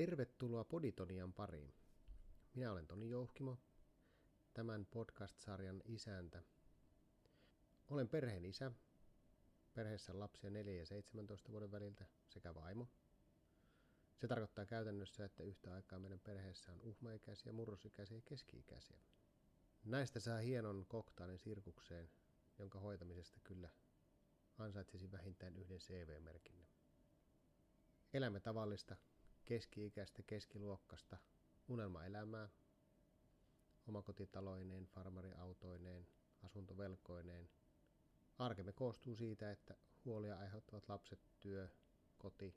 Tervetuloa Poditonian pariin. Minä olen Toni Jouhkimo, tämän podcast-sarjan isäntä. Olen perheen isä, perheessä lapsia 4 ja 17 vuoden väliltä sekä vaimo. Se tarkoittaa käytännössä, että yhtä aikaa meidän perheessä on uhmaikäisiä, murrosikäisiä ja keski-ikäisiä. Näistä saa hienon koktaalin sirkukseen, jonka hoitamisesta kyllä ansaitsisi vähintään yhden CV-merkinnän. Elämme tavallista keski-ikäistä keskiluokkasta unelmaelämää, omakotitaloineen, farmariautoineen, asuntovelkoineen. Arkemme koostuu siitä, että huolia aiheuttavat lapset, työ, koti.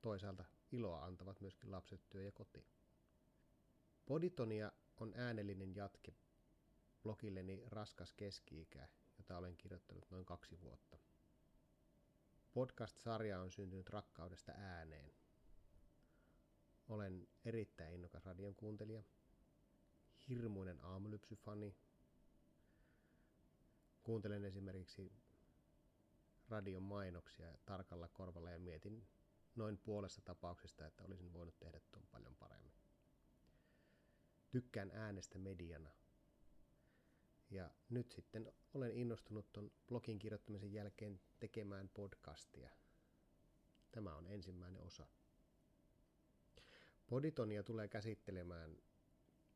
Toisaalta iloa antavat myöskin lapset, työ ja koti. Poditonia on äänellinen jatke blogilleni Raskas keski-ikä, jota olen kirjoittanut noin kaksi vuotta. Podcast-sarja on syntynyt rakkaudesta ääneen – olen erittäin innokas radion kuuntelija, hirmuinen aamulypsyfani. Kuuntelen esimerkiksi radion mainoksia tarkalla korvalla ja mietin noin puolessa tapauksista, että olisin voinut tehdä tuon paljon paremmin. Tykkään äänestä mediana. Ja nyt sitten olen innostunut tuon blogin kirjoittamisen jälkeen tekemään podcastia. Tämä on ensimmäinen osa. Poditonia tulee käsittelemään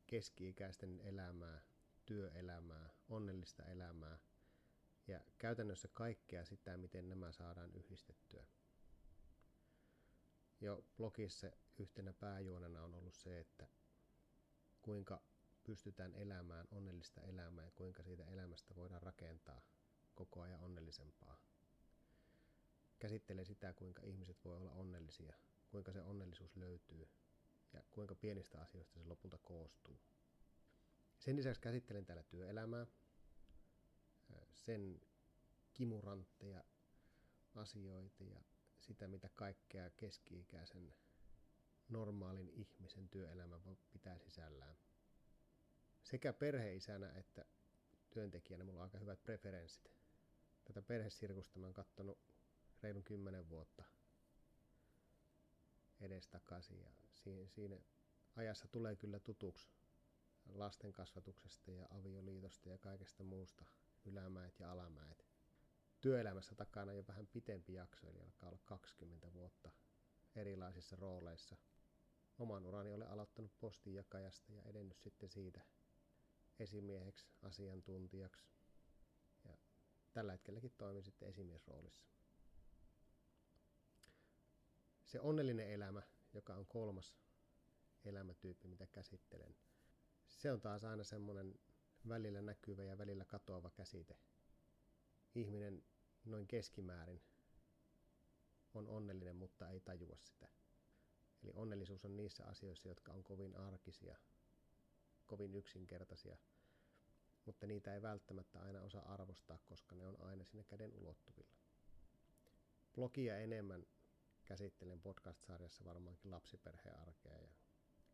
keski-ikäisten elämää, työelämää, onnellista elämää ja käytännössä kaikkea sitä, miten nämä saadaan yhdistettyä. Jo blogissa yhtenä pääjuonena on ollut se, että kuinka pystytään elämään onnellista elämää ja kuinka siitä elämästä voidaan rakentaa koko ajan onnellisempaa. Käsittelee sitä, kuinka ihmiset voi olla onnellisia, kuinka se onnellisuus löytyy ja kuinka pienistä asioista se lopulta koostuu. Sen lisäksi käsittelen täällä työelämää, sen kimurantteja asioita ja sitä, mitä kaikkea keski-ikäisen normaalin ihmisen työelämä voi pitää sisällään. Sekä perheisänä että työntekijänä mulla on aika hyvät preferenssit. Tätä perhesirkusta mä oon kattonut reilun kymmenen vuotta – edestakaisin. Ja siinä, siinä ajassa tulee kyllä tutuksi lasten kasvatuksesta ja avioliitosta ja kaikesta muusta, ylämäet ja alamäet. Työelämässä takana jo vähän pitempi jakso, eli alkaa olla 20 vuotta erilaisissa rooleissa. Oman urani olen aloittanut postinjakajasta ja edennyt sitten siitä esimieheksi, asiantuntijaksi. Ja tällä hetkelläkin toimin sitten esimiesroolissa. Se onnellinen elämä, joka on kolmas elämätyyppi, mitä käsittelen, se on taas aina semmoinen välillä näkyvä ja välillä katoava käsite. Ihminen noin keskimäärin on onnellinen, mutta ei tajua sitä. Eli onnellisuus on niissä asioissa, jotka on kovin arkisia, kovin yksinkertaisia, mutta niitä ei välttämättä aina osaa arvostaa, koska ne on aina sinne käden ulottuvilla. Blogia enemmän käsittelen podcast-sarjassa varmaankin lapsiperheen arkea ja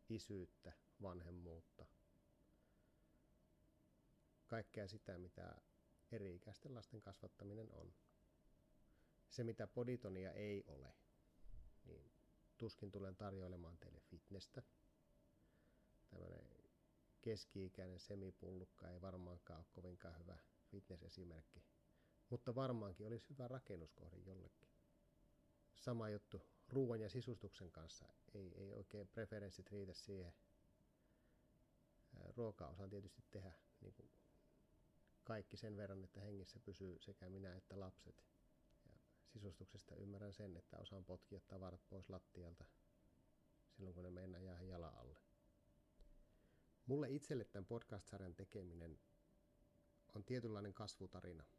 isyyttä, vanhemmuutta, kaikkea sitä, mitä eri-ikäisten lasten kasvattaminen on. Se, mitä poditonia ei ole, niin tuskin tulen tarjoilemaan teille fitnessä. Tämmöinen keski-ikäinen semipullukka ei varmaankaan ole kovinkaan hyvä fitness-esimerkki, mutta varmaankin olisi hyvä rakennuskohde jollekin sama juttu ruoan ja sisustuksen kanssa. Ei, ei oikein preferenssit riitä siihen. Ruokaa osaan tietysti tehdä niin kuin kaikki sen verran, että hengissä pysyy sekä minä että lapset. Ja sisustuksesta ymmärrän sen, että osaan potkia tavarat pois lattialta silloin, kun ne mennään jää jalan alle. Mulle itselle tämän podcast-sarjan tekeminen on tietynlainen kasvutarina –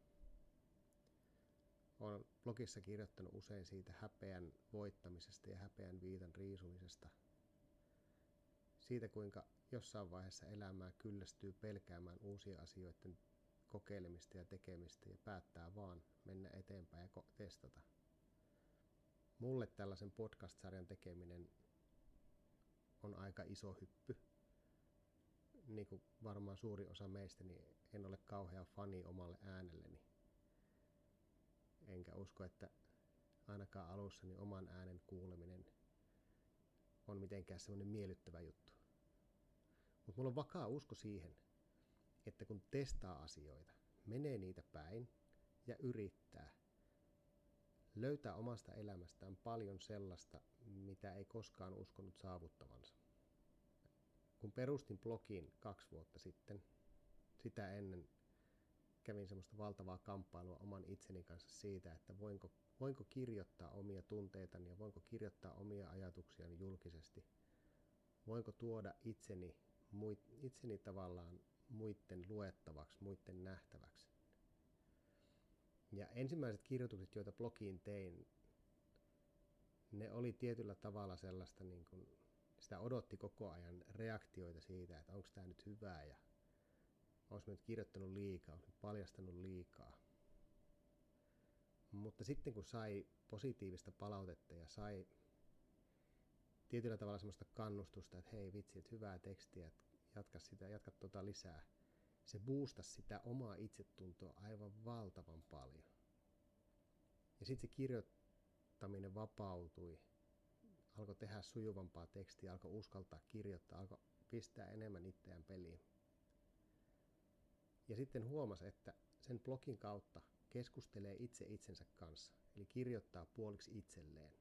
olen blogissa kirjoittanut usein siitä häpeän voittamisesta ja häpeän viitan riisumisesta. Siitä, kuinka jossain vaiheessa elämää kyllästyy pelkäämään uusia asioiden kokeilemista ja tekemistä ja päättää vaan mennä eteenpäin ja testata. Mulle tällaisen podcast-sarjan tekeminen on aika iso hyppy. Niin kuin varmaan suuri osa meistä, niin en ole kauhean fani omalle äänelleni enkä usko, että ainakaan alussa niin oman äänen kuuleminen on mitenkään semmoinen miellyttävä juttu. Mutta mulla on vakaa usko siihen, että kun testaa asioita, menee niitä päin ja yrittää, löytää omasta elämästään paljon sellaista, mitä ei koskaan uskonut saavuttavansa. Kun perustin blogin kaksi vuotta sitten, sitä ennen kävin semmoista valtavaa kamppailua oman itseni kanssa siitä, että voinko, voinko kirjoittaa omia tunteitani ja voinko kirjoittaa omia ajatuksiani julkisesti. Voinko tuoda itseni, muit, itseni tavallaan muiden luettavaksi, muiden nähtäväksi. Ja ensimmäiset kirjoitukset, joita blogiin tein, ne oli tietyllä tavalla sellaista, niin kuin, sitä odotti koko ajan reaktioita siitä, että onko tämä nyt hyvää ja onko nyt kirjoittanut liikaa, onko paljastanut liikaa. Mutta sitten kun sai positiivista palautetta ja sai tietyllä tavalla semmoista kannustusta, että hei vitsi, että hyvää tekstiä, että jatka sitä, jatka tota lisää, se boostasi sitä omaa itsetuntoa aivan valtavan paljon. Ja sitten se kirjoittaminen vapautui, alkoi tehdä sujuvampaa tekstiä, alkoi uskaltaa kirjoittaa, alkoi pistää enemmän itseään peliin. Ja sitten huomasi, että sen blogin kautta keskustelee itse itsensä kanssa, eli kirjoittaa puoliksi itselleen.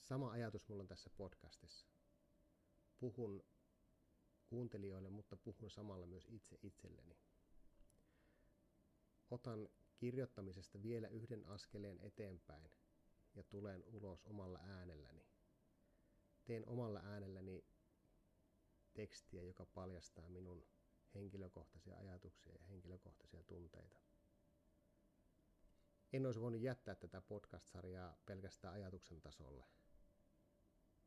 Sama ajatus mulla on tässä podcastissa. Puhun kuuntelijoille, mutta puhun samalla myös itse itselleni. Otan kirjoittamisesta vielä yhden askeleen eteenpäin ja tulen ulos omalla äänelläni. Teen omalla äänelläni tekstiä, joka paljastaa minun henkilökohtaisia ajatuksia ja henkilökohtaisia tunteita. En olisi voinut jättää tätä podcast-sarjaa pelkästään ajatuksen tasolle –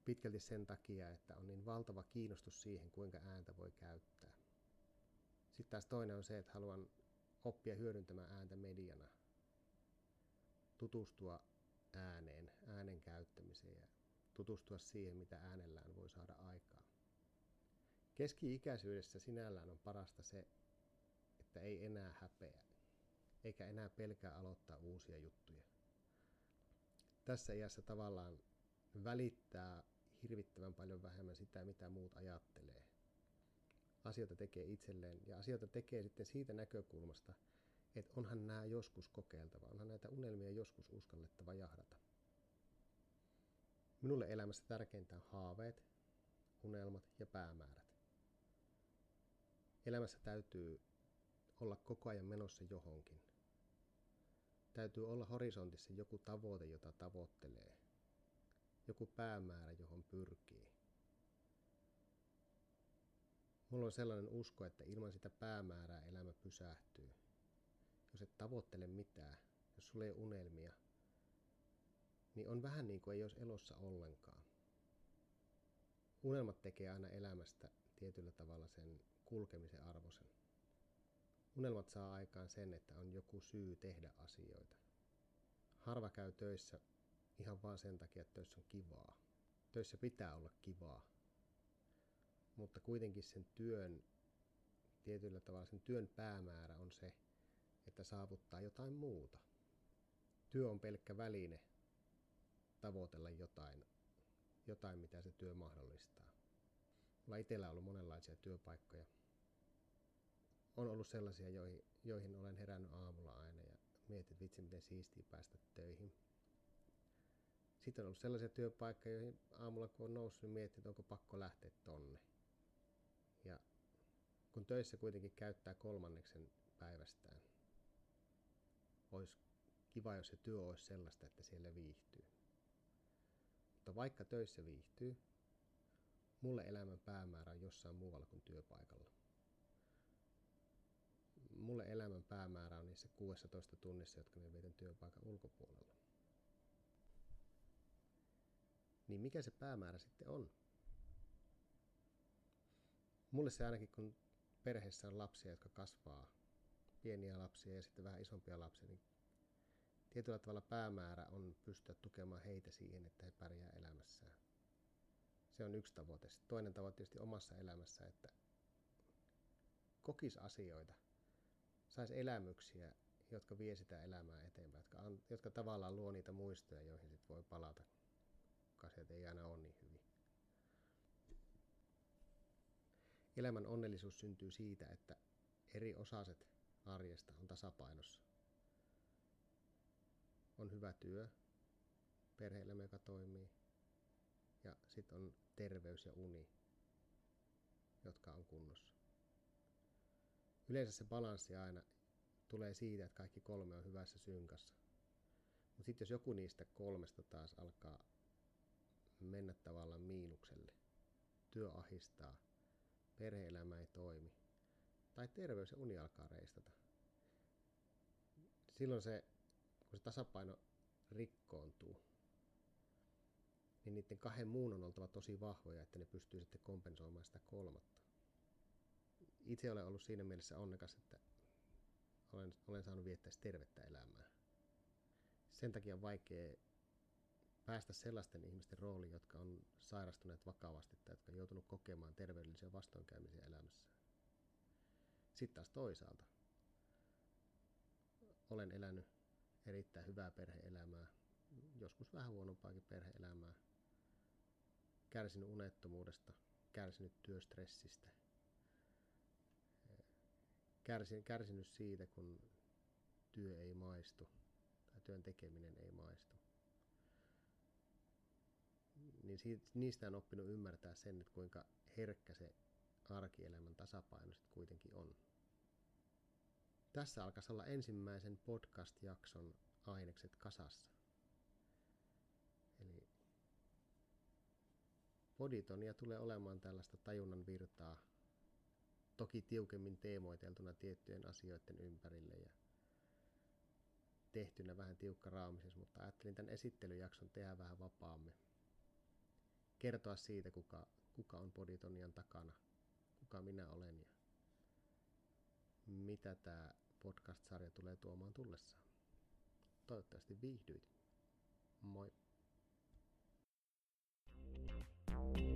pitkälti sen takia, että on niin valtava kiinnostus siihen, kuinka ääntä voi käyttää. Sitten taas toinen on se, että haluan oppia hyödyntämään ääntä mediana, tutustua ääneen, äänen käyttämiseen ja tutustua siihen, mitä äänellään voi saada aikaan. Keski-ikäisyydessä sinällään on parasta se, että ei enää häpeä, eikä enää pelkää aloittaa uusia juttuja. Tässä iässä tavallaan välittää hirvittävän paljon vähemmän sitä, mitä muut ajattelee. Asioita tekee itselleen ja asioita tekee sitten siitä näkökulmasta, että onhan nämä joskus kokeiltava, onhan näitä unelmia joskus uskallettava jahdata. Minulle elämässä tärkeintä on haaveet, unelmat ja päämäärät. Elämässä täytyy olla koko ajan menossa johonkin. Täytyy olla horisontissa joku tavoite, jota tavoittelee joku päämäärä, johon pyrkii. Mulla on sellainen usko, että ilman sitä päämäärää elämä pysähtyy. Jos et tavoittele mitään, jos sulla ei ole unelmia, niin on vähän niin kuin ei olisi elossa ollenkaan. Unelmat tekee aina elämästä tietyllä tavalla sen kulkemisen arvoisen. Unelmat saa aikaan sen, että on joku syy tehdä asioita. Harva käy töissä ihan vaan sen takia, että töissä on kivaa. Töissä pitää olla kivaa. Mutta kuitenkin sen työn, tietyllä tavalla sen työn päämäärä on se, että saavuttaa jotain muuta. Työ on pelkkä väline tavoitella jotain, jotain mitä se työ mahdollistaa. Mulla itsellä on ollut monenlaisia työpaikkoja. On ollut sellaisia, joihin, joihin olen herännyt aamulla aina ja mietin, vitsi miten siistiä päästä töihin. Sitten on ollut sellaisia työpaikkoja, joihin aamulla kun on noussut, niin miettii, että onko pakko lähteä tonne. Ja kun töissä kuitenkin käyttää kolmanneksen päivästään, olisi kiva, jos se työ olisi sellaista, että siellä viihtyy. Mutta vaikka töissä viihtyy, mulle elämän päämäärä on jossain muualla kuin työpaikalla. Elämän päämäärä on niissä 16 tunnissa, jotka me vietän työpaikan ulkopuolella. niin mikä se päämäärä sitten on? Mulle se ainakin, kun perheessä on lapsia, jotka kasvaa, pieniä lapsia ja sitten vähän isompia lapsia, niin tietyllä tavalla päämäärä on pystyä tukemaan heitä siihen, että he pärjää elämässään. Se on yksi tavoite. Sitten toinen tavoite tietysti omassa elämässä, että kokisi asioita, saisi elämyksiä, jotka vie sitä elämää eteenpäin, jotka, an, jotka tavallaan luo niitä muistoja, joihin sitten voi palata, kun asiat ei aina ole niin hyvin. Elämän onnellisuus syntyy siitä, että eri osaset arjesta on tasapainossa. On hyvä työ, perheellä joka toimii, ja sitten on terveys ja uni, jotka on kunnossa. Yleensä se balanssi aina tulee siitä, että kaikki kolme on hyvässä synkassa. Mutta sitten jos joku niistä kolmesta taas alkaa mennä tavallaan miinukselle, työ ahistaa, perhe-elämä ei toimi, tai terveys ja uni alkaa reistata, silloin se, kun se tasapaino rikkoontuu, niin niiden kahden muun on oltava tosi vahvoja, että ne pystyy sitten kompensoimaan sitä kolmatta. Itse olen ollut siinä mielessä onnekas, että olen, olen saanut viettää tervettä elämää. Sen takia on vaikea päästä sellaisten ihmisten rooliin, jotka on sairastuneet vakavasti tai jotka on joutunut kokemaan terveellisiä vastoinkäymisiä elämässä. Sitten taas toisaalta olen elänyt erittäin hyvää perheelämää, joskus vähän huonompaakin perheelämää, kärsinyt unettomuudesta, kärsinyt työstressistä, kärsin, kärsinyt siitä, kun työ ei maistu tai työn tekeminen ei maistu. Niin niistä on oppinut ymmärtää sen, että kuinka herkkä se arkielämän tasapaino sitten kuitenkin on. Tässä alkaisi olla ensimmäisen podcast-jakson ainekset kasassa. Eli poditonia tulee olemaan tällaista tajunnan virtaa, toki tiukemmin teemoiteltuna tiettyjen asioiden ympärille ja tehtynä vähän tiukka raamisessa, mutta ajattelin tämän esittelyjakson tehdä vähän vapaammin. Kertoa siitä, kuka, kuka on Poditonian takana, kuka minä olen ja mitä tämä podcast-sarja tulee tuomaan tullessaan. Toivottavasti viihdyit. Moi! thank you